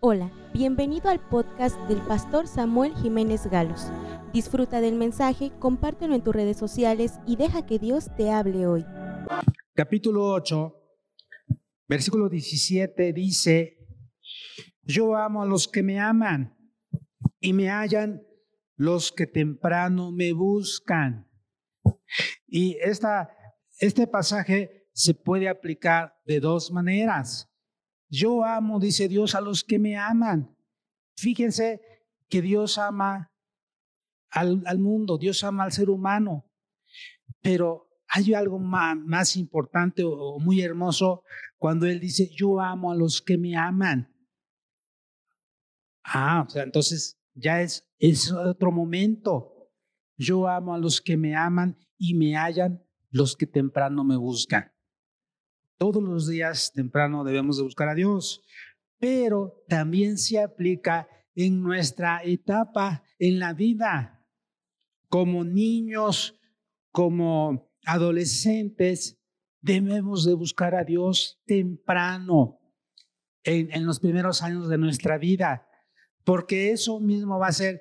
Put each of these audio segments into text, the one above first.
Hola, bienvenido al podcast del pastor Samuel Jiménez Galos. Disfruta del mensaje, compártelo en tus redes sociales y deja que Dios te hable hoy. Capítulo 8, versículo 17 dice, yo amo a los que me aman y me hallan los que temprano me buscan. Y esta, este pasaje se puede aplicar de dos maneras. Yo amo, dice Dios, a los que me aman. Fíjense que Dios ama al, al mundo, Dios ama al ser humano, pero hay algo más, más importante o muy hermoso cuando Él dice, yo amo a los que me aman. Ah, o sea, entonces ya es, es otro momento. Yo amo a los que me aman y me hallan los que temprano me buscan. Todos los días temprano debemos de buscar a Dios, pero también se aplica en nuestra etapa en la vida. Como niños, como adolescentes, debemos de buscar a Dios temprano, en, los primeros años de nuestra vida, porque eso mismo va a hacer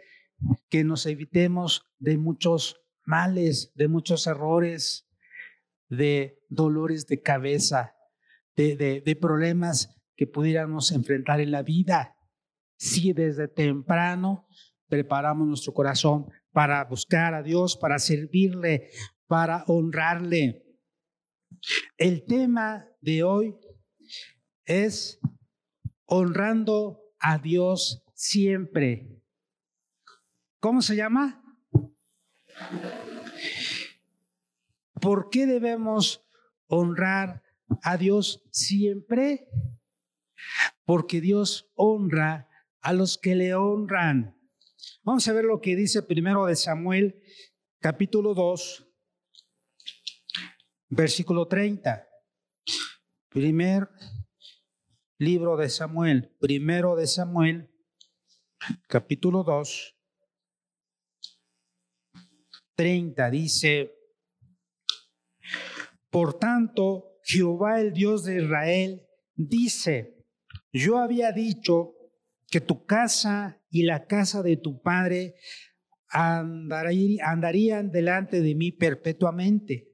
que nos evitemos de muchos males, de muchos errores, de dolores de cabeza, de, de, problemas que pudiéramos enfrentar en la vida. Si desde temprano preparamos nuestro corazón para buscar a Dios, para servirle, para honrarle. El tema de hoy es honrando a Dios siempre. ¿Cómo se llama? ¿Por qué debemos honrar a Dios siempre? Porque Dios honra a los que le honran. Vamos a ver lo que dice primero de Samuel, capítulo 2, versículo 30. Primer libro de Samuel, primero de Samuel, capítulo 2, 30 dice, por tanto, Jehová el Dios de Israel dice, yo había dicho que tu casa y la casa de tu padre andarían delante de mí perpetuamente.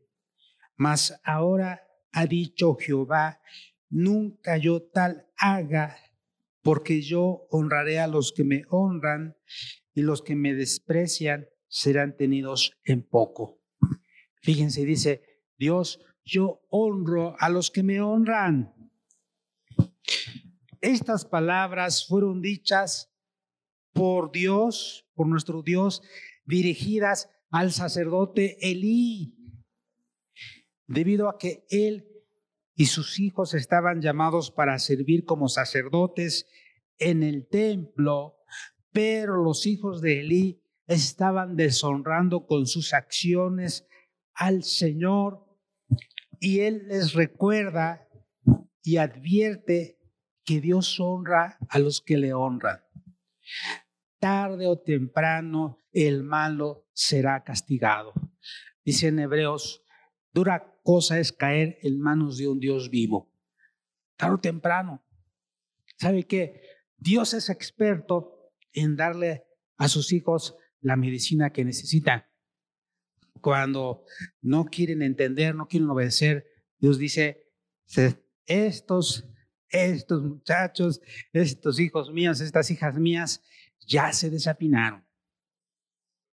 Mas ahora ha dicho Jehová, nunca yo tal haga, porque yo honraré a los que me honran y los que me desprecian serán tenidos en poco. Fíjense, dice Dios, yo honro a los que me honran. Estas palabras fueron dichas por Dios, por nuestro Dios, dirigidas al sacerdote Elí, debido a que él y sus hijos estaban llamados para servir como sacerdotes en el templo, pero los hijos de Elí estaban deshonrando con sus acciones al Señor y Él les recuerda y advierte que Dios honra a los que le honran. Tarde o temprano el malo será castigado. Dice en Hebreos, dura cosa es caer en manos de un Dios vivo. Tarde o temprano. ¿Sabe qué? Dios es experto en darle a sus hijos la medicina que necesitan. Cuando no quieren entender, no quieren obedecer, Dios dice, estos, estos muchachos, estos hijos míos, estas hijas mías, ya se desafinaron.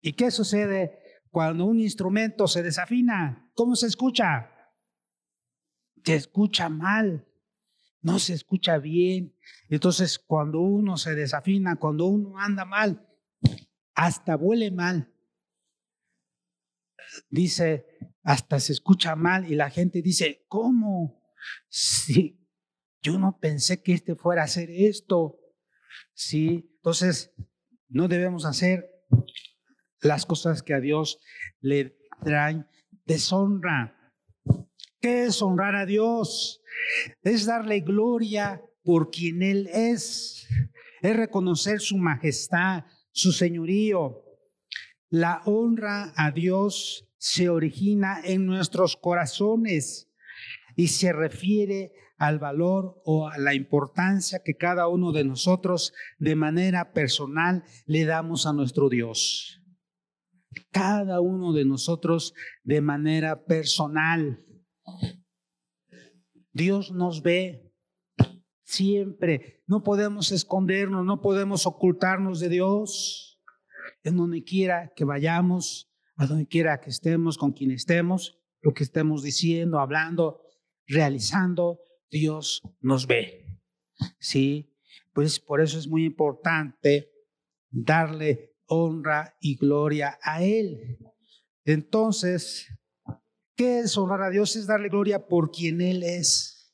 ¿Y qué sucede cuando un instrumento se desafina? ¿Cómo se escucha? Se escucha mal, no se escucha bien. Entonces, cuando uno se desafina, cuando uno anda mal, hasta huele mal. Dice, hasta se escucha mal y la gente dice, ¿cómo? Sí, yo no pensé que este fuera a hacer esto. Sí, entonces no debemos hacer las cosas que a Dios le traen deshonra. ¿Qué es honrar a Dios? Es darle gloria por quien Él es. Es reconocer su majestad, su señorío. La honra a Dios se origina en nuestros corazones y se refiere al valor o a la importancia que cada uno de nosotros de manera personal le damos a nuestro Dios. Cada uno de nosotros de manera personal. Dios nos ve siempre. No podemos escondernos, no podemos ocultarnos de Dios. En donde quiera que vayamos, a donde quiera que estemos, con quien estemos, lo que estemos diciendo, hablando, realizando, Dios nos ve. ¿Sí? Pues por eso es muy importante darle honra y gloria a Él. Entonces, ¿qué es honrar a Dios? Es darle gloria por quien Él es.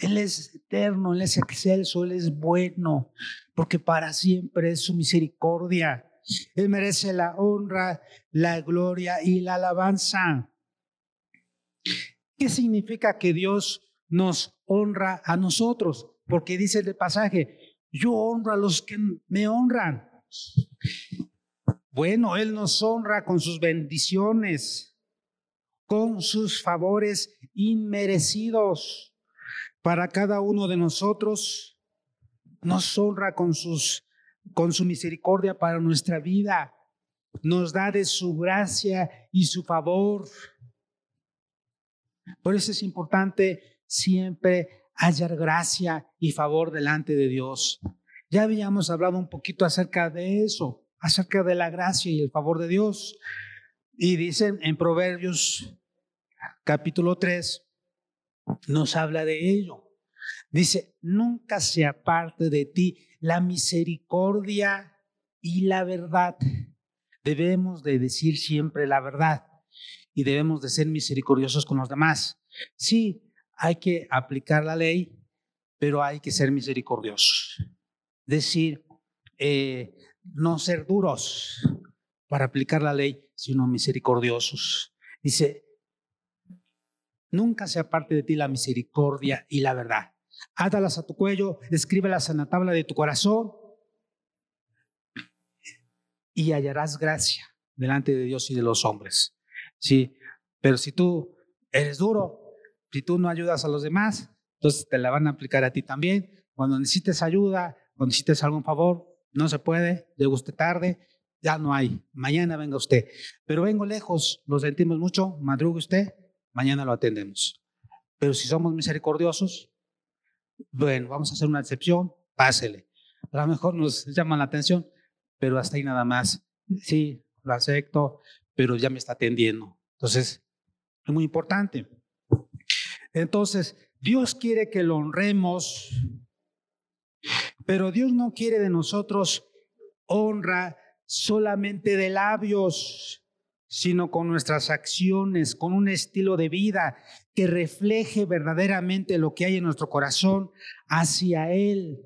Él es eterno, Él es excelso, Él es bueno, porque para siempre es su misericordia. Él merece la honra, la gloria y la alabanza. ¿Qué significa que Dios nos honra a nosotros? Porque dice el pasaje, yo honro a los que me honran. Bueno, Él nos honra con sus bendiciones, con sus favores inmerecidos para cada uno de nosotros. Nos honra con, sus, con su misericordia para nuestra vida. Nos da de su gracia y su favor. Por eso es importante siempre hallar gracia y favor delante de Dios. Ya habíamos hablado un poquito acerca de eso, acerca de la gracia y el favor de Dios. Y dicen en Proverbios capítulo 3, nos habla de ello. Dice, nunca se aparte de ti la misericordia y la verdad. Debemos de decir siempre la verdad y debemos de ser misericordiosos con los demás. Sí, hay que aplicar la ley, pero hay que ser misericordiosos. Decir, eh, no ser duros para aplicar la ley, sino misericordiosos. Dice, nunca se aparte de ti la misericordia y la verdad. Átalas a tu cuello, escríbelas en la tabla de tu corazón y hallarás gracia delante de Dios y de los hombres. Sí, pero si tú eres duro, si tú no ayudas a los demás, entonces te la van a aplicar a ti también. Cuando necesites ayuda, cuando necesites algún favor, no se puede, de usted tarde, ya no hay. Mañana venga usted. Pero vengo lejos, lo sentimos mucho, madrugue usted, mañana lo atendemos. Pero si somos misericordiosos, bueno, vamos a hacer una excepción, pásele. A lo mejor nos llama la atención, pero hasta ahí nada más. Sí, lo acepto, pero ya me está atendiendo. Entonces, es muy importante. Entonces, Dios quiere que lo honremos, pero Dios no quiere de nosotros honra solamente de labios, sino con nuestras acciones, con un estilo de vida que refleje verdaderamente lo que hay en nuestro corazón hacia Él.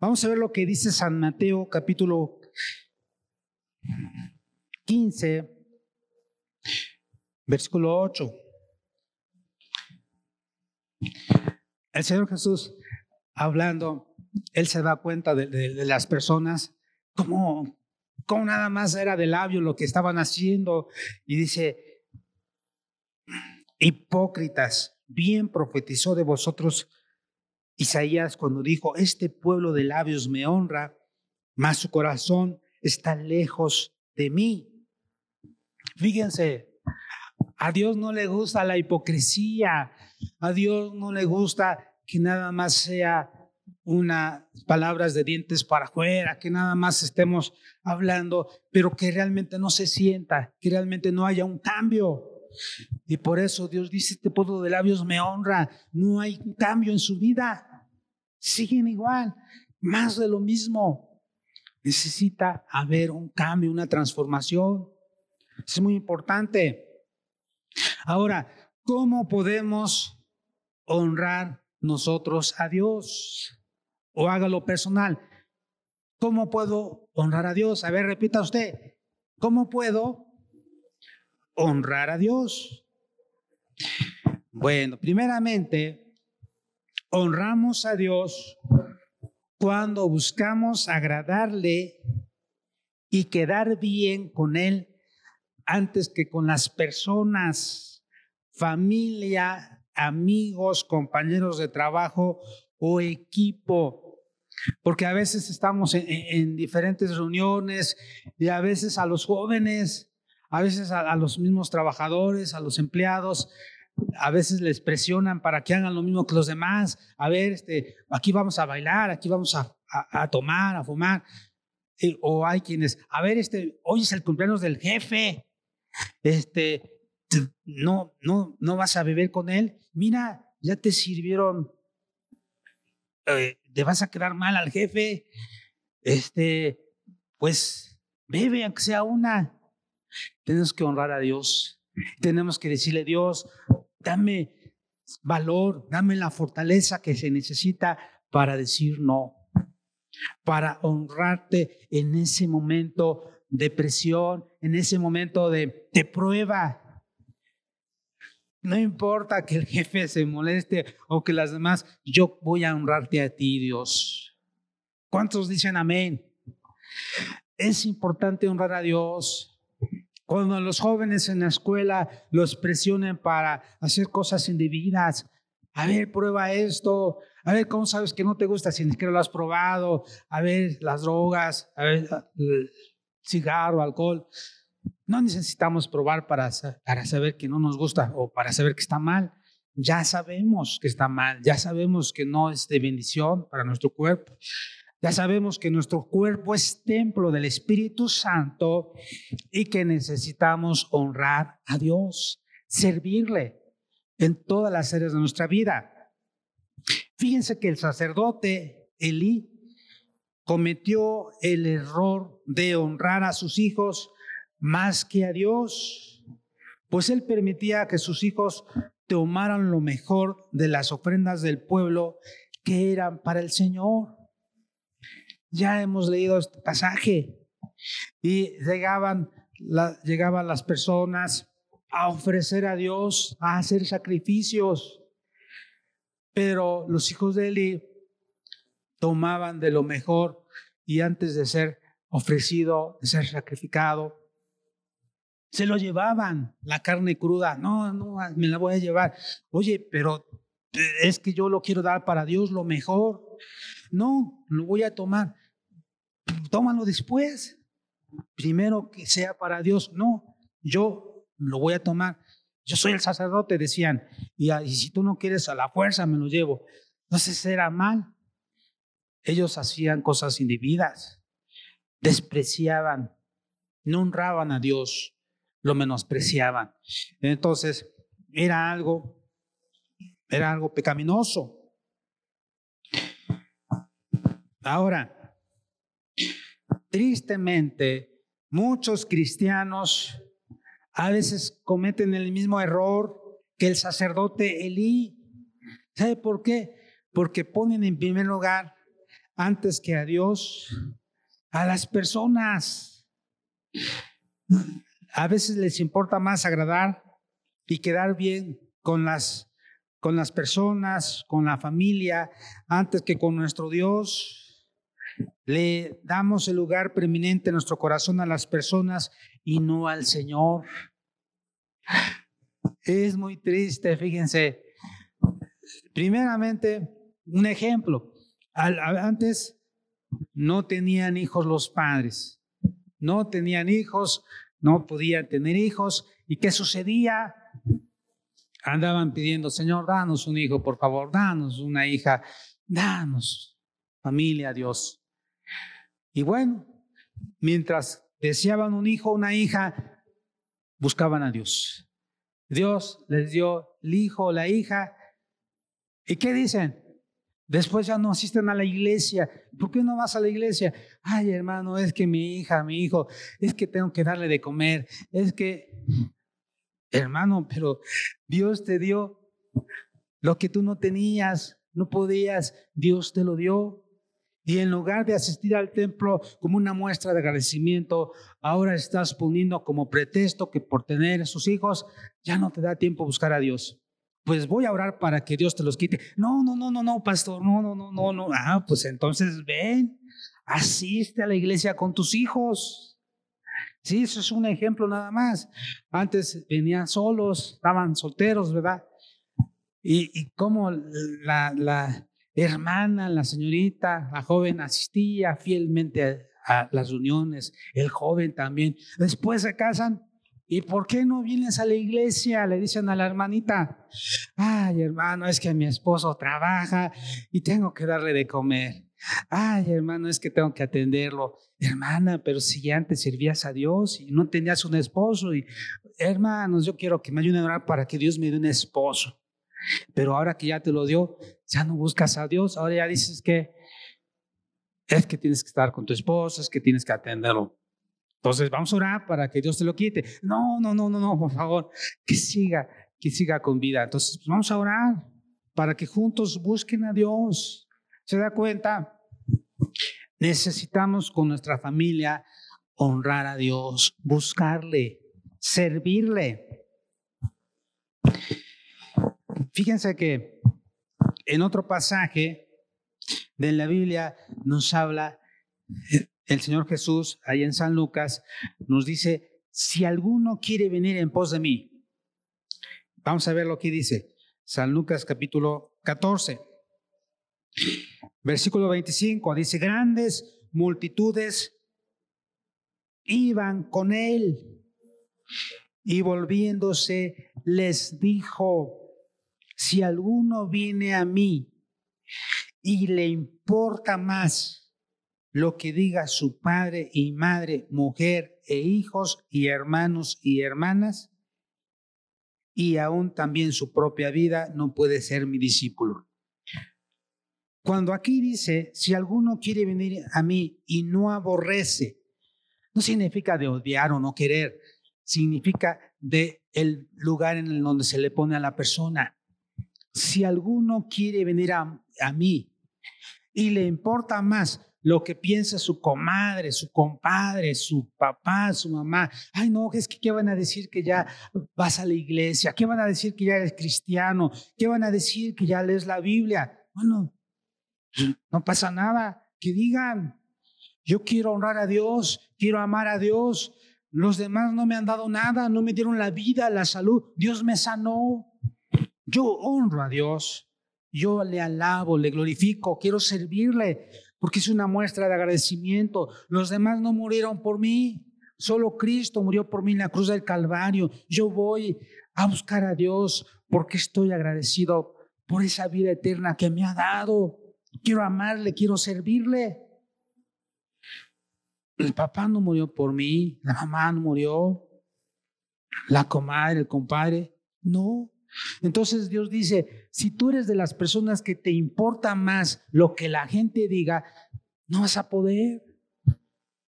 Vamos a ver lo que dice San Mateo capítulo 15, versículo 8. El Señor Jesús hablando, Él se da cuenta de, las personas, como, como nada más era de labio lo que estaban haciendo, y dice, hipócritas, bien profetizó de vosotros Isaías cuando dijo, este pueblo de labios me honra, mas su corazón está lejos de mí. Fíjense, a Dios no le gusta la hipocresía, a Dios no le gusta que nada más sea unas palabras de dientes para afuera, que nada más estemos hablando, pero que realmente no se sienta, que realmente no haya un cambio. Y por eso Dios dice, este pueblo de labios me honra, no hay cambio en su vida, siguen igual, más de lo mismo. Necesita haber un cambio, una transformación. Es muy importante. Ahora, ¿cómo podemos honrar nosotros a Dios? O hágalo personal. ¿Cómo puedo honrar a Dios? A ver, repita usted. ¿Cómo puedo honrar a Dios? Bueno, primeramente, honramos a Dios cuando buscamos agradarle y quedar bien con Él antes que con las personas, familia amigos, compañeros de trabajo o equipo. Porque a veces estamos en, diferentes reuniones y a veces a los jóvenes, a veces a, los mismos trabajadores, a los empleados, a veces les presionan para que hagan lo mismo que los demás. A ver, este, aquí vamos a bailar, aquí vamos a, tomar, a fumar. o hay quienes, a ver, este, hoy es el cumpleaños del jefe. Este, no, no, no vas a beber con él. Mira, ya te sirvieron, eh, te vas a quedar mal al jefe. Este, pues bebe, aunque sea una. Tenemos que honrar a Dios. Tenemos que decirle, Dios, dame valor, dame la fortaleza que se necesita para decir no, para honrarte en ese momento de presión, en ese momento de, de prueba. No importa que el jefe se moleste o que las demás, yo voy a honrarte a ti, Dios. ¿Cuántos dicen amén? Es importante honrar a Dios. Cuando los jóvenes en la escuela los presionen para hacer cosas indebidas, a ver, prueba esto, a ver, ¿cómo sabes que no te gusta si ni siquiera lo has probado? A ver, las drogas, a ver, cigarro, alcohol. No necesitamos probar para, para saber que no nos gusta o para saber que está mal. Ya sabemos que está mal, ya sabemos que no es de bendición para nuestro cuerpo. Ya sabemos que nuestro cuerpo es templo del Espíritu Santo y que necesitamos honrar a Dios, servirle en todas las áreas de nuestra vida. Fíjense que el sacerdote Elí cometió el error de honrar a sus hijos más que a Dios, pues él permitía que sus hijos tomaran lo mejor de las ofrendas del pueblo que eran para el Señor. Ya hemos leído este pasaje. Y llegaban, llegaban las personas a ofrecer a Dios, a hacer sacrificios, pero los hijos de Eli tomaban de lo mejor y antes de ser ofrecido, de ser sacrificado, se lo llevaban, la carne cruda. No, no, me la voy a llevar. Oye, pero es que yo lo quiero dar para Dios lo mejor. No, lo voy a tomar. Tómalo después. Primero que sea para Dios. No, yo lo voy a tomar. Yo soy el sacerdote, decían. Y, y si tú no quieres a la fuerza, me lo llevo. Entonces era mal. Ellos hacían cosas indebidas, despreciaban, no honraban a Dios, lo menospreciaban. Entonces, era algo, era algo pecaminoso. Ahora, tristemente, muchos cristianos a veces cometen el mismo error que el sacerdote Elí. ¿Sabe por qué? Porque ponen en primer lugar antes que a Dios, a las personas. A veces les importa más agradar y quedar bien con las, con las personas, con la familia, antes que con nuestro Dios. Le damos el lugar preeminente en nuestro corazón a las personas y no al Señor. Es muy triste, fíjense. Primeramente, un ejemplo. Antes no tenían hijos los padres, no tenían hijos, no podían tener hijos. ¿Y qué sucedía? Andaban pidiendo, Señor, danos un hijo, por favor, danos una hija, danos familia, Dios. Y bueno, mientras deseaban un hijo, una hija, buscaban a Dios. Dios les dio el hijo, la hija. ¿Y qué dicen? Después ya no asisten a la iglesia. ¿Por qué no vas a la iglesia? Ay, hermano, es que mi hija, mi hijo, es que tengo que darle de comer. Es que, hermano, pero Dios te dio lo que tú no tenías, no podías, Dios te lo dio. Y en lugar de asistir al templo como una muestra de agradecimiento, ahora estás poniendo como pretexto que por tener sus hijos ya no te da tiempo buscar a Dios pues voy a orar para que Dios te los quite. No, no, no, no, no, pastor, no, no, no, no, no. Ah, pues entonces ven, asiste a la iglesia con tus hijos. Sí, eso es un ejemplo nada más. Antes venían solos, estaban solteros, ¿verdad? y, y cómo la, la hermana, la señorita, la joven asistía fielmente a, a las reuniones, el joven también. Después se casan ¿Y por qué no vienes a la iglesia? Le dicen a la hermanita, ay hermano, es que mi esposo trabaja y tengo que darle de comer. Ay hermano, es que tengo que atenderlo. Hermana, pero si antes servías a Dios y no tenías un esposo y hermanos, yo quiero que me ayuden a orar para que Dios me dé un esposo. Pero ahora que ya te lo dio, ya no buscas a Dios, ahora ya dices que es que tienes que estar con tu esposo, es que tienes que atenderlo. Entonces vamos a orar para que Dios te lo quite. No, no, no, no, no, por favor, que siga, que siga con vida. Entonces pues, vamos a orar para que juntos busquen a Dios. ¿Se da cuenta? Necesitamos con nuestra familia honrar a Dios, buscarle, servirle. Fíjense que en otro pasaje de la Biblia nos habla el Señor Jesús, ahí en San Lucas, nos dice, si alguno quiere venir en pos de mí, vamos a ver lo que dice. San Lucas capítulo 14, versículo 25, dice, grandes multitudes iban con él y volviéndose les dijo, si alguno viene a mí y le importa más, lo que diga su padre y madre, mujer e hijos y hermanos y hermanas, y aún también su propia vida, no puede ser mi discípulo. Cuando aquí dice, si alguno quiere venir a mí y no aborrece, no significa de odiar o no querer, significa de el lugar en el donde se le pone a la persona. Si alguno quiere venir a, a mí y le importa más lo que piensa su comadre, su compadre, su papá, su mamá. Ay, no, es que ¿qué van a decir que ya vas a la iglesia? ¿Qué van a decir que ya eres cristiano? ¿Qué van a decir que ya lees la Biblia? Bueno, no pasa nada, que digan, yo quiero honrar a Dios, quiero amar a Dios. Los demás no me han dado nada, no me dieron la vida, la salud. Dios me sanó. Yo honro a Dios. Yo le alabo, le glorifico, quiero servirle porque es una muestra de agradecimiento. Los demás no murieron por mí, solo Cristo murió por mí en la cruz del Calvario. Yo voy a buscar a Dios porque estoy agradecido por esa vida eterna que me ha dado. Quiero amarle, quiero servirle. El papá no murió por mí, la mamá no murió, la comadre, el compadre, no. Entonces Dios dice, si tú eres de las personas que te importa más lo que la gente diga, no vas a poder.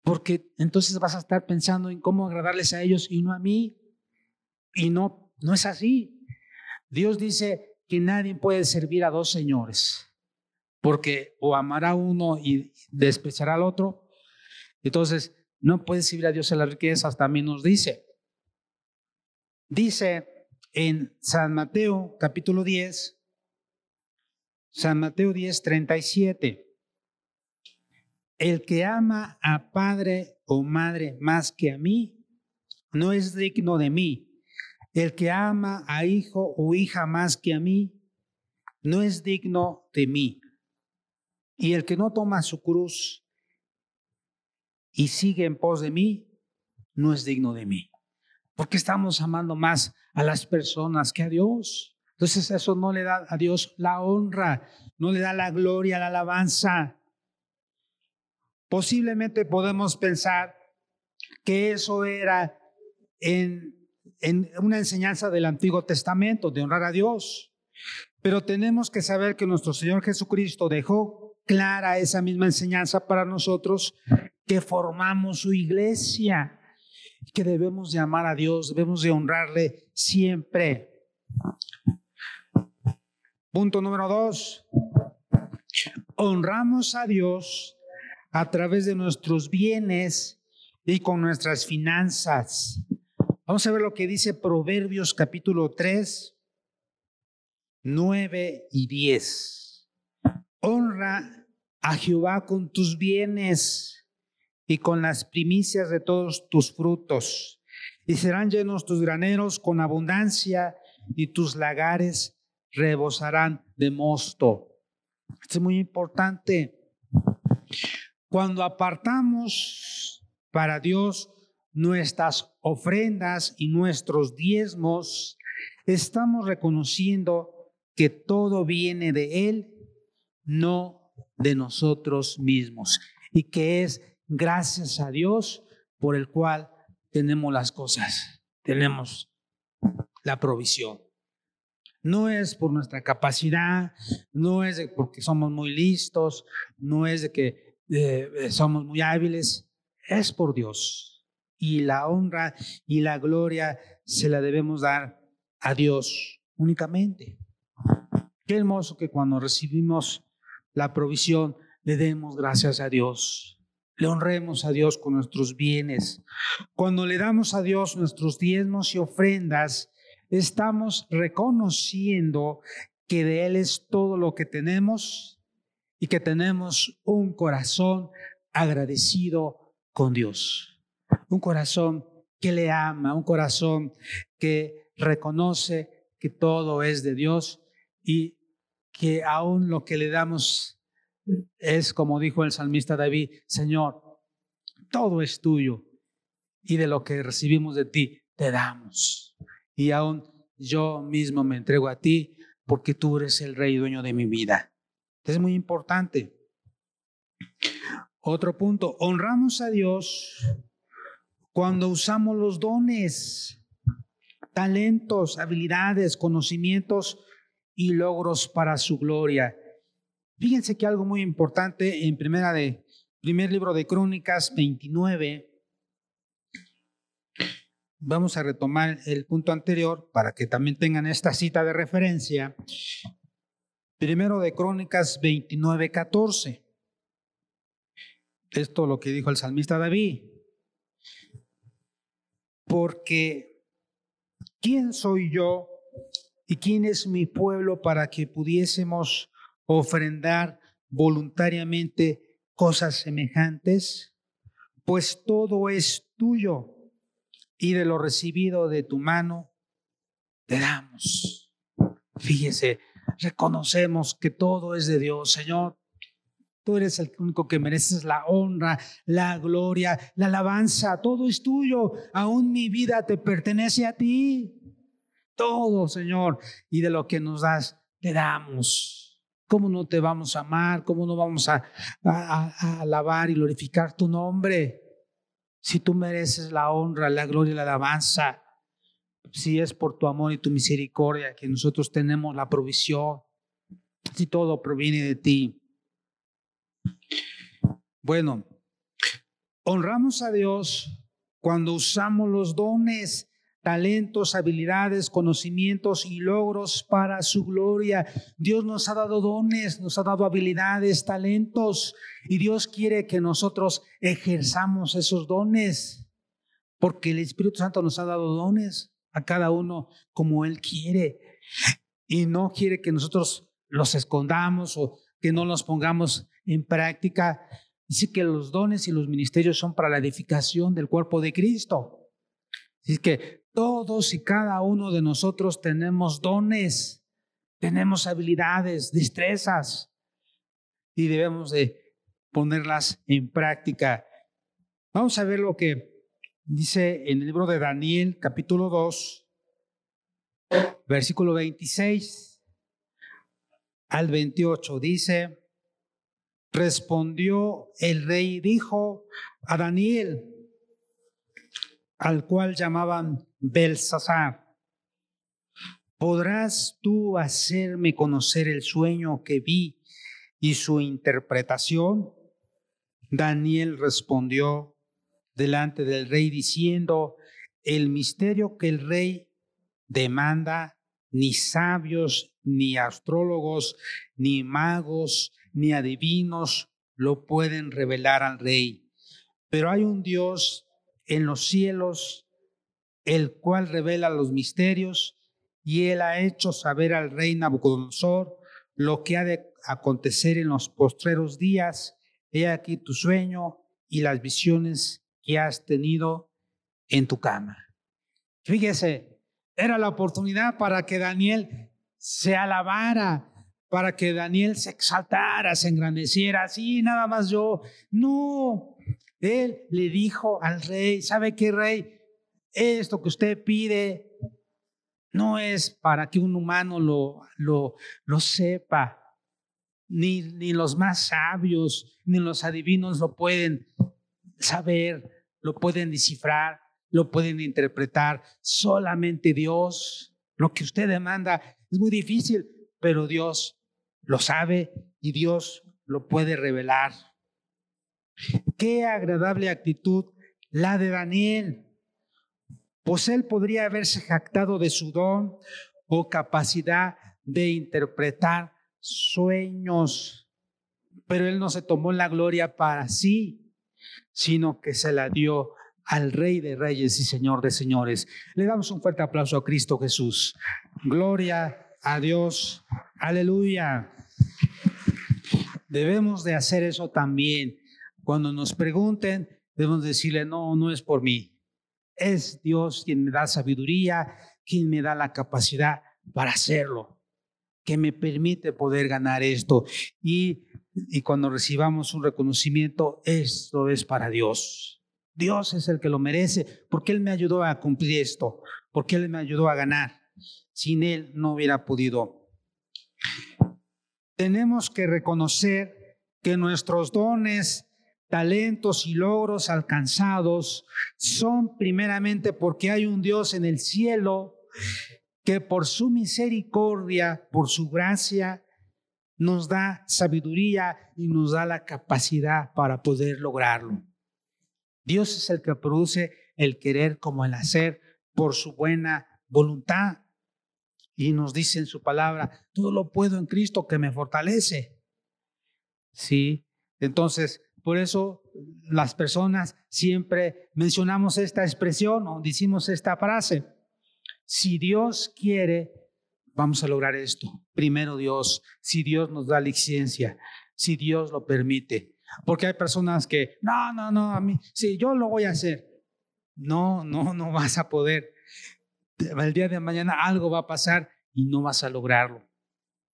Porque entonces vas a estar pensando en cómo agradarles a ellos y no a mí. Y no, no es así. Dios dice que nadie puede servir a dos señores. Porque o amará a uno y despreciará al otro. Entonces, no puedes servir a Dios en las riquezas, también nos dice. Dice en San Mateo capítulo 10, San Mateo 10, 37. El que ama a padre o madre más que a mí, no es digno de mí. El que ama a hijo o hija más que a mí, no es digno de mí. Y el que no toma su cruz y sigue en pos de mí, no es digno de mí. Porque estamos amando más a las personas que a Dios. Entonces eso no le da a Dios la honra, no le da la gloria, la alabanza. Posiblemente podemos pensar que eso era en una enseñanza del Antiguo Testamento, de honrar a Dios. Pero tenemos que saber que nuestro Señor Jesucristo dejó clara esa misma enseñanza para nosotros que formamos su iglesia que debemos de amar a Dios, debemos de honrarle siempre. Punto número dos. Honramos a Dios a través de nuestros bienes y con nuestras finanzas. Vamos a ver lo que dice Proverbios capítulo 3, 9 y 10. Honra a Jehová con tus bienes y con las primicias de todos tus frutos. Y serán llenos tus graneros con abundancia y tus lagares rebosarán de mosto. Es muy importante. Cuando apartamos para Dios nuestras ofrendas y nuestros diezmos, estamos reconociendo que todo viene de Él, no de nosotros mismos, y que es gracias a Dios por el cual tenemos las cosas, tenemos la provisión. No es por nuestra capacidad, no es porque somos muy listos, no es de que eh, somos muy hábiles, es por Dios y la honra y la gloria se la debemos dar a Dios únicamente. Qué hermoso que cuando recibimos la provisión le demos gracias a Dios. Le honremos a Dios con nuestros bienes. Cuando le damos a Dios nuestros diezmos y ofrendas, estamos reconociendo que de Él es todo lo que tenemos y que tenemos un corazón agradecido con Dios un corazón que le ama, un corazón que reconoce que todo es de Dios y que aún lo que le damos es, como dijo el salmista David, Señor, todo es tuyo y de lo que recibimos de ti te damos. Y aún yo mismo me entrego a ti porque tú eres el rey dueño de mi vida. Es muy importante. Otro punto, honramos a Dios cuando usamos los dones, talentos, habilidades, conocimientos y logros para su gloria. Fíjense que algo muy importante en primera de primer libro de Crónicas 29 Vamos a retomar el punto anterior para que también tengan esta cita de referencia. Primero de Crónicas 29, 14. Esto lo que dijo el salmista David porque ¿quién soy yo y quién es mi pueblo para que pudiésemos ofrendar voluntariamente cosas semejantes? Pues todo es tuyo y de lo recibido de tu mano te damos. Fíjese, reconocemos que todo es de Dios, Señor. Tú eres el único que mereces la honra, la gloria, la alabanza. Todo es tuyo. Aún mi vida te pertenece a ti. Todo, Señor. Y de lo que nos das, te damos. ¿Cómo no te vamos a amar? ¿Cómo no vamos a, a alabar y glorificar tu nombre? Si tú mereces la honra, la gloria y la alabanza. Si es por tu amor y tu misericordia que nosotros tenemos la provisión. Si todo proviene de ti. Bueno, honramos a Dios cuando usamos los dones, talentos, habilidades, conocimientos y logros para su gloria. Dios nos ha dado dones, nos ha dado habilidades, talentos, y Dios quiere que nosotros ejerzamos esos dones, porque el Espíritu Santo nos ha dado dones a cada uno como Él quiere, y no quiere que nosotros los escondamos o que no los pongamos en práctica. Dice que los dones y los ministerios son para la edificación del cuerpo de Cristo. Dice que todos y cada uno de nosotros tenemos dones, tenemos habilidades, destrezas y debemos de ponerlas en práctica. Vamos a ver lo que dice en el libro de Daniel, capítulo 2, versículo 26 al 28. Dice, Respondió el rey y dijo a Daniel, al cual llamaban Belsasar, ¿podrás tú hacerme conocer el sueño que vi y su interpretación? Daniel respondió delante del rey diciendo, el misterio que el rey demanda, ni sabios, ni astrólogos, ni magos, ni adivinos lo pueden revelar al rey. Pero hay un Dios en los cielos, el cual revela los misterios, y él ha hecho saber al rey Nabucodonosor lo que ha de acontecer en los postreros días. He aquí tu sueño y las visiones que has tenido en tu cama. Fíjese, era la oportunidad para que Daniel se alabara, para que Daniel se exaltara, se engrandeciera, así nada más yo. No, él le dijo al rey, ¿sabe qué rey? Esto que usted pide no es para que un humano lo, lo, lo sepa, ni, ni los más sabios, ni los adivinos lo pueden saber, lo pueden descifrar, lo pueden interpretar. Solamente Dios, lo que usted demanda es muy difícil, pero Dios lo sabe y Dios lo puede revelar. Qué agradable actitud la de Daniel. Pues él podría haberse jactado de su don o capacidad de interpretar sueños, pero él no se tomó la gloria para sí, sino que se la dio al Rey de Reyes y Señor de Señores. Le damos un fuerte aplauso a Cristo Jesús. Gloria a Dios. Aleluya. Debemos de hacer eso también. Cuando nos pregunten, debemos decirle, no, no es por mí. Es Dios quien me da sabiduría, quien me da la capacidad para hacerlo, que me permite poder ganar esto. Y, y cuando recibamos un reconocimiento, esto es para Dios. Dios es el que lo merece, porque Él me ayudó a cumplir esto, porque Él me ayudó a ganar. Sin Él no hubiera podido tenemos que reconocer que nuestros dones, talentos y logros alcanzados son primeramente porque hay un Dios en el cielo que por su misericordia, por su gracia, nos da sabiduría y nos da la capacidad para poder lograrlo. Dios es el que produce el querer como el hacer por su buena voluntad. Y nos dice en su palabra, todo lo puedo en Cristo que me fortalece. Sí, entonces, por eso las personas siempre mencionamos esta expresión o decimos esta frase. Si Dios quiere, vamos a lograr esto. Primero Dios, si Dios nos da licencia, si Dios lo permite. Porque hay personas que, no, no, no, a mí, sí, yo lo voy a hacer. No, no, no vas a poder el día de mañana algo va a pasar y no vas a lograrlo.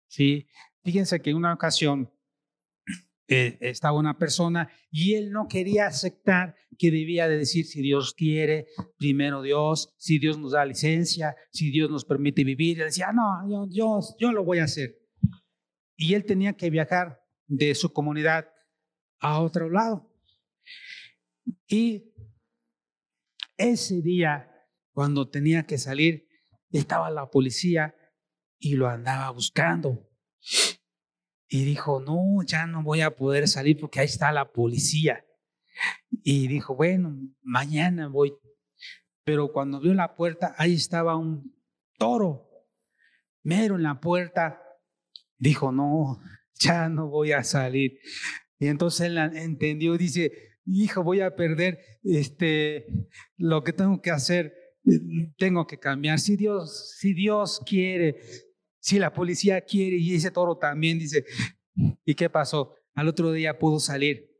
¿Sí? Fíjense que en una ocasión eh, estaba una persona y él no quería aceptar que debía de decir si Dios quiere, primero Dios, si Dios nos da licencia, si Dios nos permite vivir. Él decía, no, yo, yo, yo lo voy a hacer. Y él tenía que viajar de su comunidad a otro lado. Y ese día cuando tenía que salir, estaba la policía y lo andaba buscando. Y dijo, no, ya no voy a poder salir porque ahí está la policía. Y dijo, bueno, mañana voy. Pero cuando vio la puerta, ahí estaba un toro, mero en la puerta. Dijo, no, ya no voy a salir. Y entonces él entendió, dice, hijo, voy a perder este, lo que tengo que hacer tengo que cambiar. Si Dios, si Dios quiere, si la policía quiere y ese toro también dice, ¿y qué pasó? Al otro día pudo salir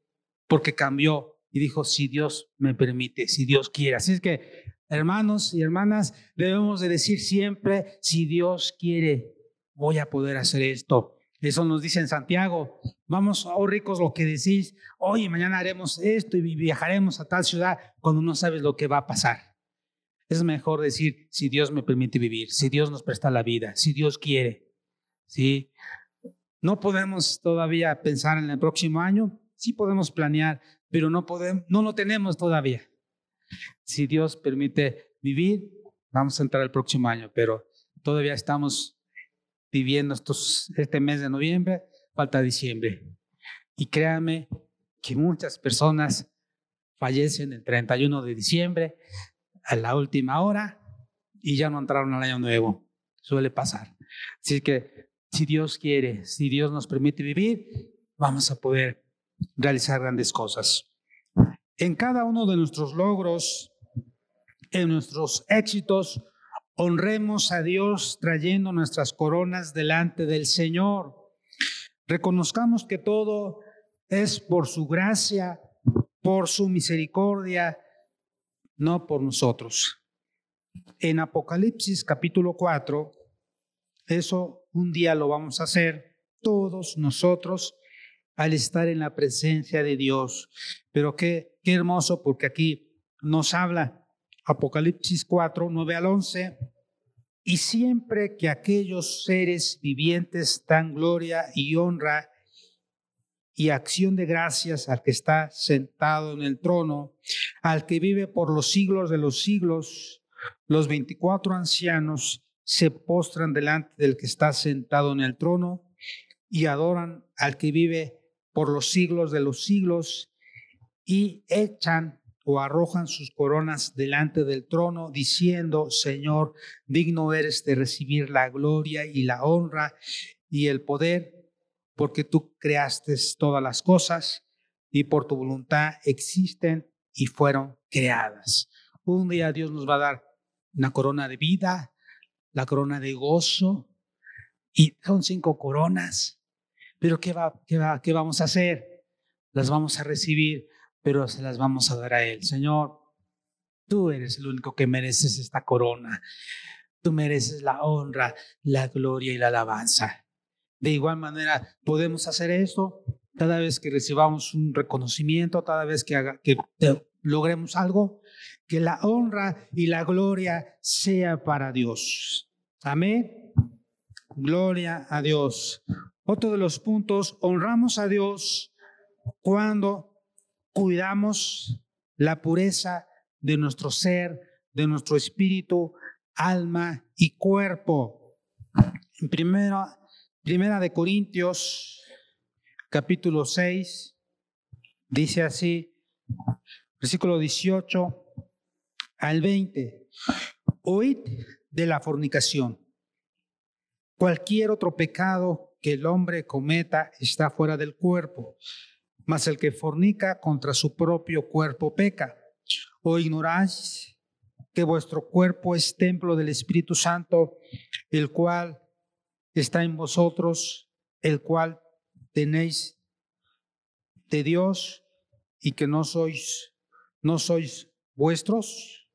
porque cambió y dijo, si Dios me permite, si Dios quiere. Así es que, hermanos y hermanas, debemos de decir siempre, si Dios quiere, voy a poder hacer esto. Eso nos dice en Santiago. Vamos, oh ricos, lo que decís, hoy y mañana haremos esto y viajaremos a tal ciudad cuando no sabes lo que va a pasar. Es mejor decir, si Dios me permite vivir, si Dios nos presta la vida, si Dios quiere. ¿sí? No podemos todavía pensar en el próximo año, sí podemos planear, pero no, podemos, no lo tenemos todavía. Si Dios permite vivir, vamos a entrar el próximo año, pero todavía estamos viviendo estos, este mes de noviembre, falta diciembre. Y créame que muchas personas fallecen el 31 de diciembre, a la última hora y ya no entraron al año nuevo. Suele pasar. Así que si Dios quiere, si Dios nos permite vivir, vamos a poder realizar grandes cosas. En cada uno de nuestros logros, en nuestros éxitos, honremos a Dios trayendo nuestras coronas delante del Señor. Reconozcamos que todo es por su gracia, por su misericordia no por nosotros. En Apocalipsis capítulo 4, eso un día lo vamos a hacer, todos nosotros, al estar en la presencia de Dios. Pero qué, qué hermoso, porque aquí nos habla Apocalipsis 4, 9 al 11. Y siempre que aquellos seres vivientes dan gloria y honra y acción de gracias al que está sentado en el trono, al que vive por los siglos de los siglos, los 24 ancianos se postran delante del que está sentado en el trono y adoran al que vive por los siglos de los siglos y echan o arrojan sus coronas delante del trono, diciendo, Señor, digno eres de recibir la gloria y la honra y el poder, porque tú creaste todas las cosas y por tu voluntad existen y fueron creadas. Un día Dios nos va a dar una corona de vida, la corona de gozo, y son cinco coronas. Pero ¿qué, va, qué, va, ¿qué vamos a hacer? Las vamos a recibir, pero se las vamos a dar a Él. Señor, tú eres el único que mereces esta corona. Tú mereces la honra, la gloria y la alabanza. De igual manera, podemos hacer esto cada vez que recibamos un reconocimiento, cada vez que, haga, que logremos algo, que la honra y la gloria sea para Dios. Amén. Gloria a Dios. Otro de los puntos, honramos a Dios cuando cuidamos la pureza de nuestro ser, de nuestro espíritu, alma y cuerpo. En primera, de Corintios, capítulo 6, dice así, versículo 18 al 20, oíd de la fornicación. Cualquier otro pecado que el hombre cometa está fuera del cuerpo, mas el que fornica contra su propio cuerpo peca. ¿O ignoráis que vuestro cuerpo es templo del Espíritu Santo, el cual está en vosotros, el cual tenéis de Dios y que no sois no sois vuestros?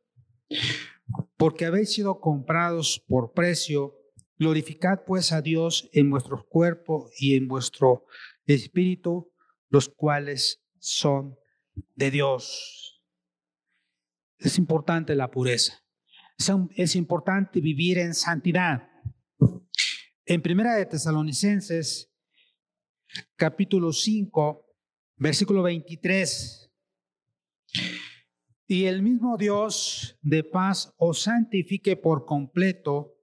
Porque habéis sido comprados por precio Glorificad pues a Dios en vuestro cuerpo y en vuestro espíritu, los cuales son de Dios. Es importante la pureza. Es importante vivir en santidad. En Primera de Tesalonicenses, capítulo 5, versículo 23. Y el mismo Dios de paz os santifique por completo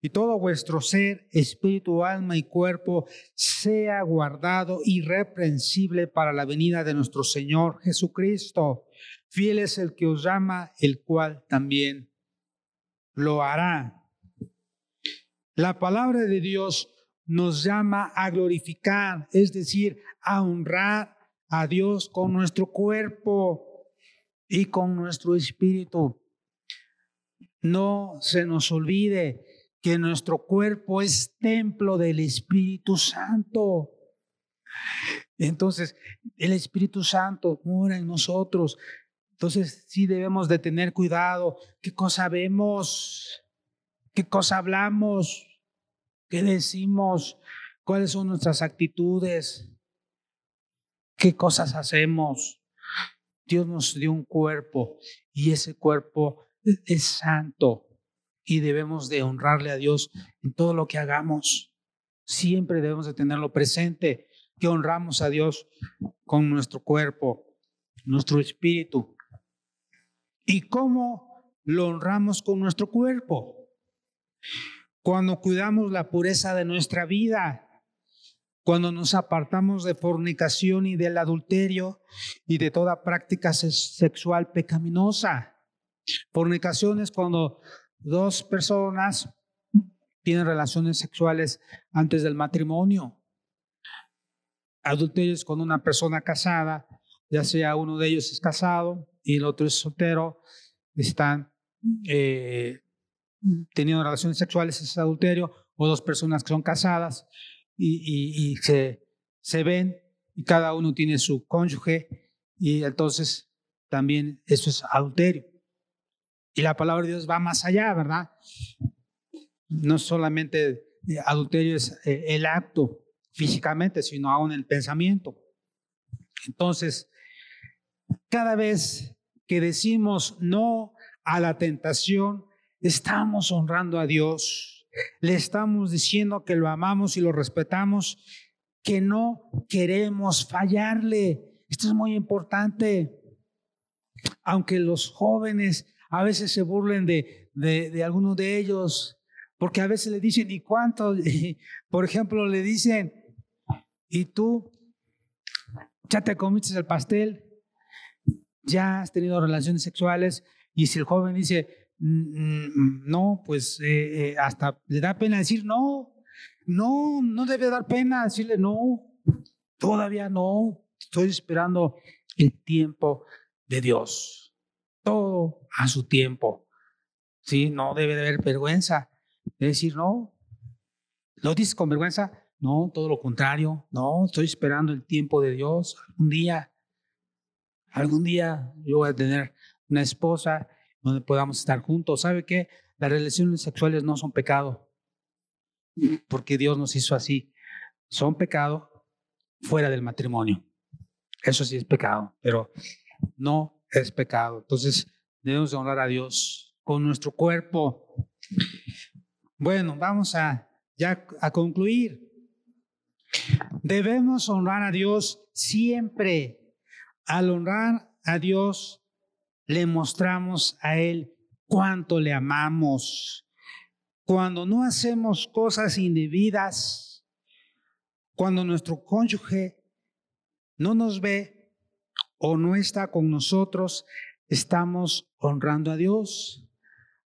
y todo vuestro ser, espíritu, alma y cuerpo sea guardado irreprensible para la venida de nuestro Señor Jesucristo. Fiel es el que os llama, el cual también lo hará. La palabra de Dios nos llama a glorificar, es decir, a honrar a Dios con nuestro cuerpo y con nuestro espíritu. No se nos olvide que nuestro cuerpo es templo del Espíritu Santo. Entonces, el Espíritu Santo mora en nosotros. Entonces, sí debemos de tener cuidado. ¿Qué cosa vemos? ¿Qué cosa hablamos? ¿Qué decimos? ¿Cuáles son nuestras actitudes? ¿Qué cosas hacemos? Dios nos dio un cuerpo y ese cuerpo es santo y debemos de honrarle a Dios en todo lo que hagamos. Siempre debemos de tenerlo presente, que honramos a Dios con nuestro cuerpo, nuestro espíritu. ¿Y cómo lo honramos con nuestro cuerpo? Cuando cuidamos la pureza de nuestra vida, cuando nos apartamos de fornicación y del adulterio y de toda práctica sexual pecaminosa. Fornicación es cuando dos personas tienen relaciones sexuales antes del matrimonio. Adulterio es con una persona casada, ya sea uno de ellos es casado y el otro es soltero, están eh, teniendo relaciones sexuales, es adulterio, o dos personas que son casadas y, y se, se ven y cada uno tiene su cónyuge y entonces también eso es adulterio. Y la palabra de Dios va más allá, ¿verdad? No solamente adulterio es eh, el acto físicamente, sino aún el pensamiento. Entonces, cada vez que decimos no a la tentación, estamos honrando a Dios. Le estamos diciendo que lo amamos y lo respetamos, que no queremos fallarle. Esto es muy importante. Aunque los jóvenes a veces se burlen de, de, algunos de ellos, porque a veces le dicen, ¿y cuánto? Por ejemplo, le dicen, ¿y tú ya te comiste el pastel? ¿Ya has tenido relaciones sexuales? Y si el joven dice, no, pues eh, eh, hasta le da pena decir no, no, no debe dar pena decirle no, todavía no, estoy esperando el tiempo de Dios, todo a su tiempo. Sí, no debe de haber vergüenza de decir no. ¿Lo dices con vergüenza? No, todo lo contrario. No, estoy esperando el tiempo de Dios. Algún día, algún día yo voy a tener una esposa donde podamos estar juntos. ¿Sabe qué? Las relaciones sexuales no son pecado, porque Dios nos hizo así. Son pecado fuera del matrimonio. Eso sí es pecado, pero no es pecado. Entonces debemos honrar a Dios con nuestro cuerpo. Bueno, vamos a ya a concluir. Debemos honrar a Dios siempre. Al honrar a Dios, le mostramos a Él cuánto le amamos. Cuando no hacemos cosas indebidas, cuando nuestro cónyuge no nos ve o no está con nosotros, estamos honrando a Dios.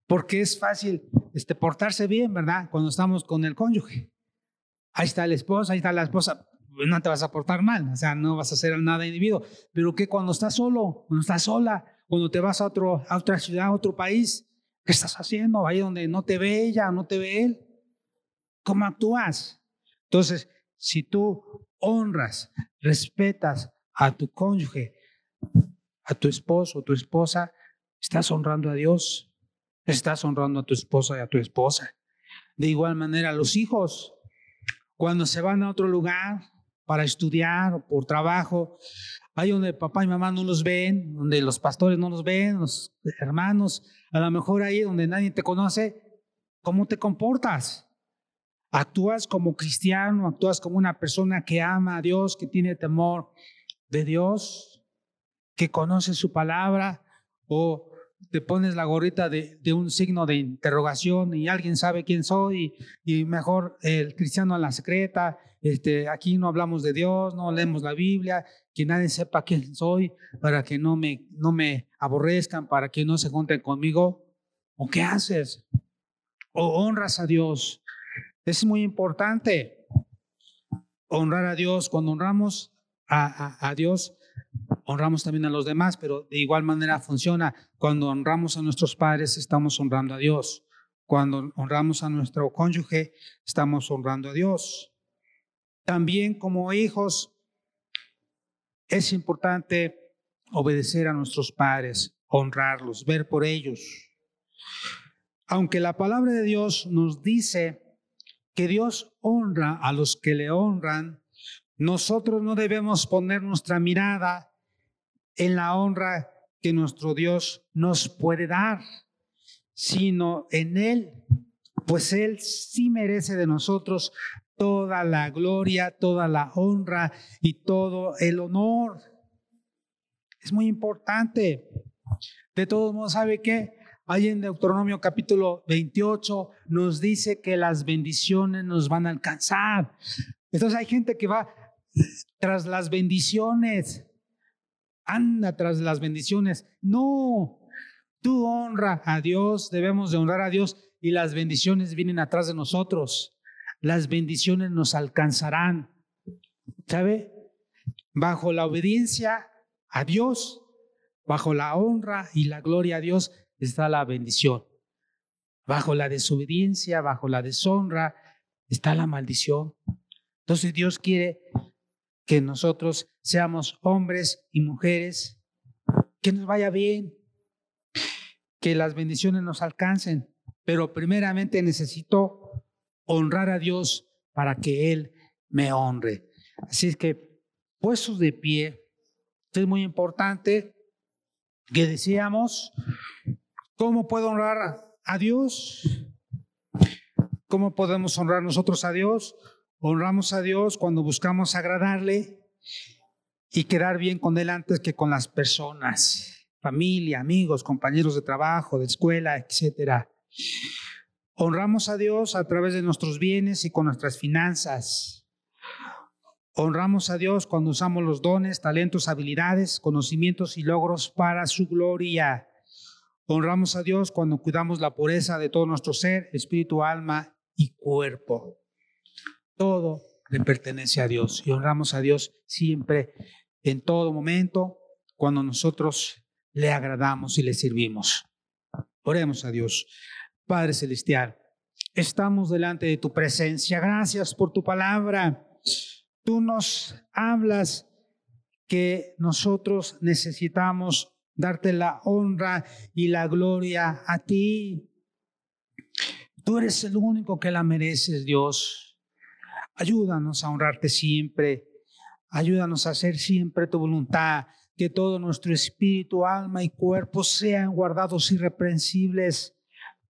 Porque es fácil este, portarse bien, ¿verdad? Cuando estamos con el cónyuge. Ahí está el esposo, ahí está la esposa. No te vas a portar mal, o sea, no vas a hacer nada individuo. Pero que cuando estás solo, cuando estás sola, cuando te vas a, otro, a otra ciudad, a otro país, ¿qué estás haciendo? Ahí donde no te ve ella, no te ve él. ¿Cómo actúas? Entonces, si tú honras, respetas a tu cónyuge, a tu esposo o tu esposa, estás honrando a Dios, estás honrando a tu esposa y a tu esposa. De igual manera, los hijos, cuando se van a otro lugar para estudiar o por trabajo, ahí donde papá y mamá no los ven, donde los pastores no los ven, los hermanos, a lo mejor ahí donde nadie te conoce, ¿cómo te comportas? ¿Actúas como cristiano? ¿Actúas como una persona que ama a Dios, que tiene temor de Dios, que conoce su palabra? ¿O te pones la gorrita de, un signo de interrogación y alguien sabe quién soy y, mejor el cristiano a la secreta, este, aquí no hablamos de Dios, no leemos la Biblia, que nadie sepa quién soy para que no me, no me aborrezcan, para que no se junten conmigo. ¿O qué haces? ¿O honras a Dios? Es muy importante honrar a Dios. Cuando honramos a, a Dios, honramos también a los demás, pero de igual manera funciona. Cuando honramos a nuestros padres, estamos honrando a Dios. Cuando honramos a nuestro cónyuge, estamos honrando a Dios. También como hijos, es importante obedecer a nuestros padres, honrarlos, ver por ellos. Aunque la palabra de Dios nos dice que Dios honra a los que le honran, nosotros no debemos poner nuestra mirada en la honra que nuestro Dios nos puede dar, sino en Él, pues Él sí merece de nosotros toda la gloria, toda la honra y todo el honor. Es muy importante. De todos modos, ¿sabe qué? Ahí en Deuteronomio capítulo 28 nos dice que las bendiciones nos van a alcanzar. Entonces hay gente que va tras las bendiciones anda tras las bendiciones. No, tú honra a Dios, debemos de honrar a Dios y las bendiciones vienen atrás de nosotros. Las bendiciones nos alcanzarán. ¿Sabe? Bajo la obediencia a Dios, bajo la honra y la gloria a Dios está la bendición. Bajo la desobediencia, bajo la deshonra, está la maldición. Entonces Dios quiere que nosotros seamos hombres y mujeres, que nos vaya bien, que las bendiciones nos alcancen, pero primeramente necesito honrar a Dios para que Él me honre. Así es que, puestos de pie, es muy importante que decíamos, ¿cómo puedo honrar a Dios? ¿Cómo podemos honrar nosotros a Dios? Honramos a Dios cuando buscamos agradarle y quedar bien con Él antes que con las personas, familia, amigos, compañeros de trabajo, de escuela, etc. Honramos a Dios a través de nuestros bienes y con nuestras finanzas. Honramos a Dios cuando usamos los dones, talentos, habilidades, conocimientos y logros para su gloria. Honramos a Dios cuando cuidamos la pureza de todo nuestro ser, espíritu, alma y cuerpo. Todo le pertenece a Dios y honramos a Dios siempre, en todo momento, cuando nosotros le agradamos y le servimos. Oremos a Dios. Padre Celestial, estamos delante de tu presencia. Gracias por tu palabra. Tú nos hablas que nosotros necesitamos darte la honra y la gloria a ti. Tú eres el único que la mereces, Dios. Ayúdanos a honrarte siempre. Ayúdanos a hacer siempre tu voluntad. Que todo nuestro espíritu, alma y cuerpo sean guardados irreprensibles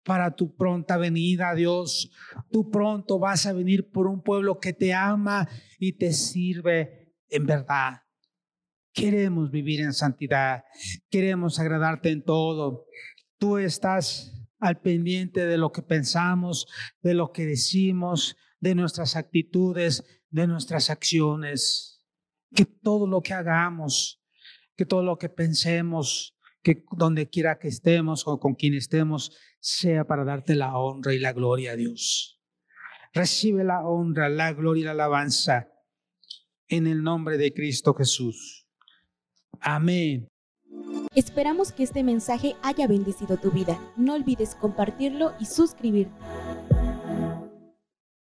para tu pronta venida, Dios. Tú pronto vas a venir por un pueblo que te ama y te sirve en verdad. Queremos vivir en santidad, queremos agradarte en todo. Tú estás al pendiente de lo que pensamos, de lo que decimos, de nuestras actitudes, de nuestras acciones. Que todo lo que hagamos, que todo lo que pensemos, donde quiera que estemos o con quien estemos, sea para darte la honra y la gloria a Dios. Recibe la honra, la gloria y la alabanza en el nombre de Cristo Jesús. Amén. Esperamos que este mensaje haya bendecido tu vida. No olvides compartirlo y suscribirte.